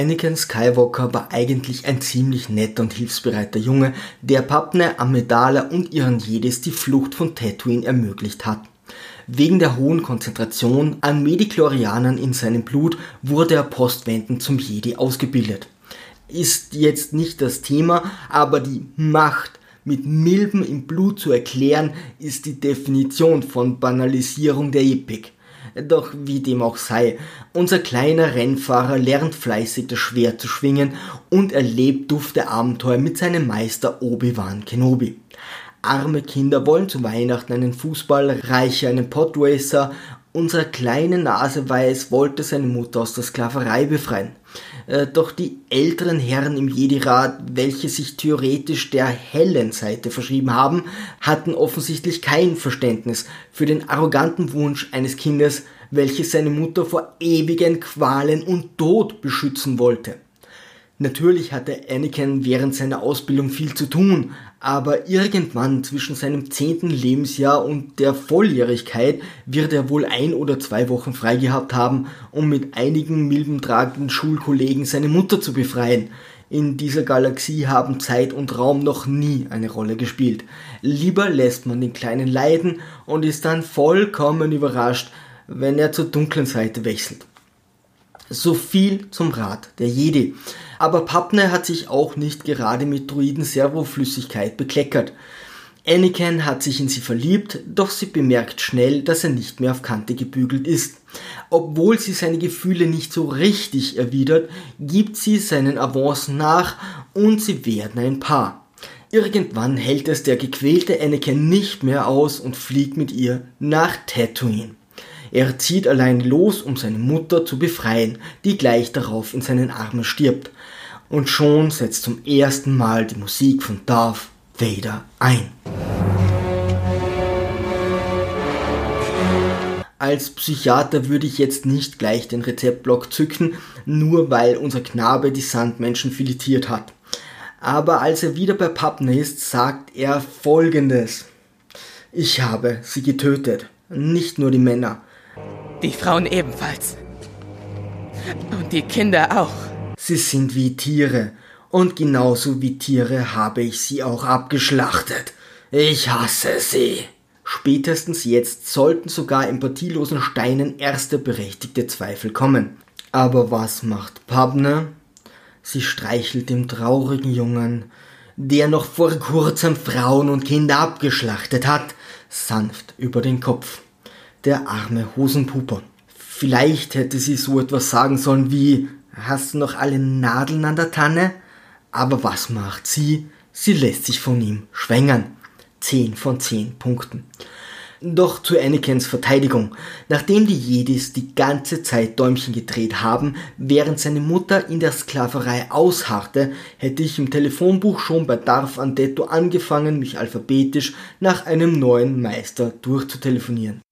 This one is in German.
Anakin Skywalker war eigentlich ein ziemlich netter und hilfsbereiter Junge, der Papne, Amidala und ihren Jedis die Flucht von Tatooine ermöglicht hat. Wegen der hohen Konzentration an Medichlorianern in seinem Blut wurde er postwendend zum Jedi ausgebildet. Ist jetzt nicht das Thema, aber die Macht mit Milben im Blut zu erklären, ist die Definition von Banalisierung der Epik. Doch wie dem auch sei, unser kleiner Rennfahrer lernt fleißig das Schwert zu schwingen und erlebt dufte Abenteuer mit seinem Meister Obi-Wan Kenobi. Arme Kinder wollen zu Weihnachten einen Fußball, Reiche einen Podracer unser kleine Naseweiß wollte seine Mutter aus der Sklaverei befreien. Äh, doch die älteren Herren im Jedi-Rat, welche sich theoretisch der hellen Seite verschrieben haben, hatten offensichtlich kein Verständnis für den arroganten Wunsch eines Kindes, welches seine Mutter vor ewigen Qualen und Tod beschützen wollte. Natürlich hatte Anakin während seiner Ausbildung viel zu tun, aber irgendwann zwischen seinem zehnten Lebensjahr und der Volljährigkeit wird er wohl ein oder zwei Wochen frei gehabt haben, um mit einigen milbentragenden Schulkollegen seine Mutter zu befreien. In dieser Galaxie haben Zeit und Raum noch nie eine Rolle gespielt. Lieber lässt man den Kleinen leiden und ist dann vollkommen überrascht, wenn er zur dunklen Seite wechselt. So viel zum Rat der Jedi. Aber Papne hat sich auch nicht gerade mit Druiden Servoflüssigkeit bekleckert. Anakin hat sich in sie verliebt, doch sie bemerkt schnell, dass er nicht mehr auf Kante gebügelt ist. Obwohl sie seine Gefühle nicht so richtig erwidert, gibt sie seinen Avancen nach und sie werden ein Paar. Irgendwann hält es der gequälte Anakin nicht mehr aus und fliegt mit ihr nach Tatooine. Er zieht allein los, um seine Mutter zu befreien, die gleich darauf in seinen Armen stirbt. Und schon setzt zum ersten Mal die Musik von Darth Vader ein. Als Psychiater würde ich jetzt nicht gleich den Rezeptblock zücken, nur weil unser Knabe die Sandmenschen filetiert hat. Aber als er wieder bei Papne ist, sagt er folgendes. Ich habe sie getötet, nicht nur die Männer, die Frauen ebenfalls. Und die Kinder auch. Sie sind wie Tiere. Und genauso wie Tiere habe ich sie auch abgeschlachtet. Ich hasse sie. Spätestens jetzt sollten sogar empathielosen Steinen erste berechtigte Zweifel kommen. Aber was macht Pabne? Sie streichelt dem traurigen Jungen, der noch vor kurzem Frauen und Kinder abgeschlachtet hat, sanft über den Kopf der arme Hosenpuper. Vielleicht hätte sie so etwas sagen sollen wie, hast du noch alle Nadeln an der Tanne? Aber was macht sie? Sie lässt sich von ihm schwängern. 10 von 10 Punkten. Doch zu Anakins Verteidigung. Nachdem die Jedis die ganze Zeit Däumchen gedreht haben, während seine Mutter in der Sklaverei ausharrte, hätte ich im Telefonbuch schon bei Darf Andetto angefangen, mich alphabetisch nach einem neuen Meister durchzutelefonieren.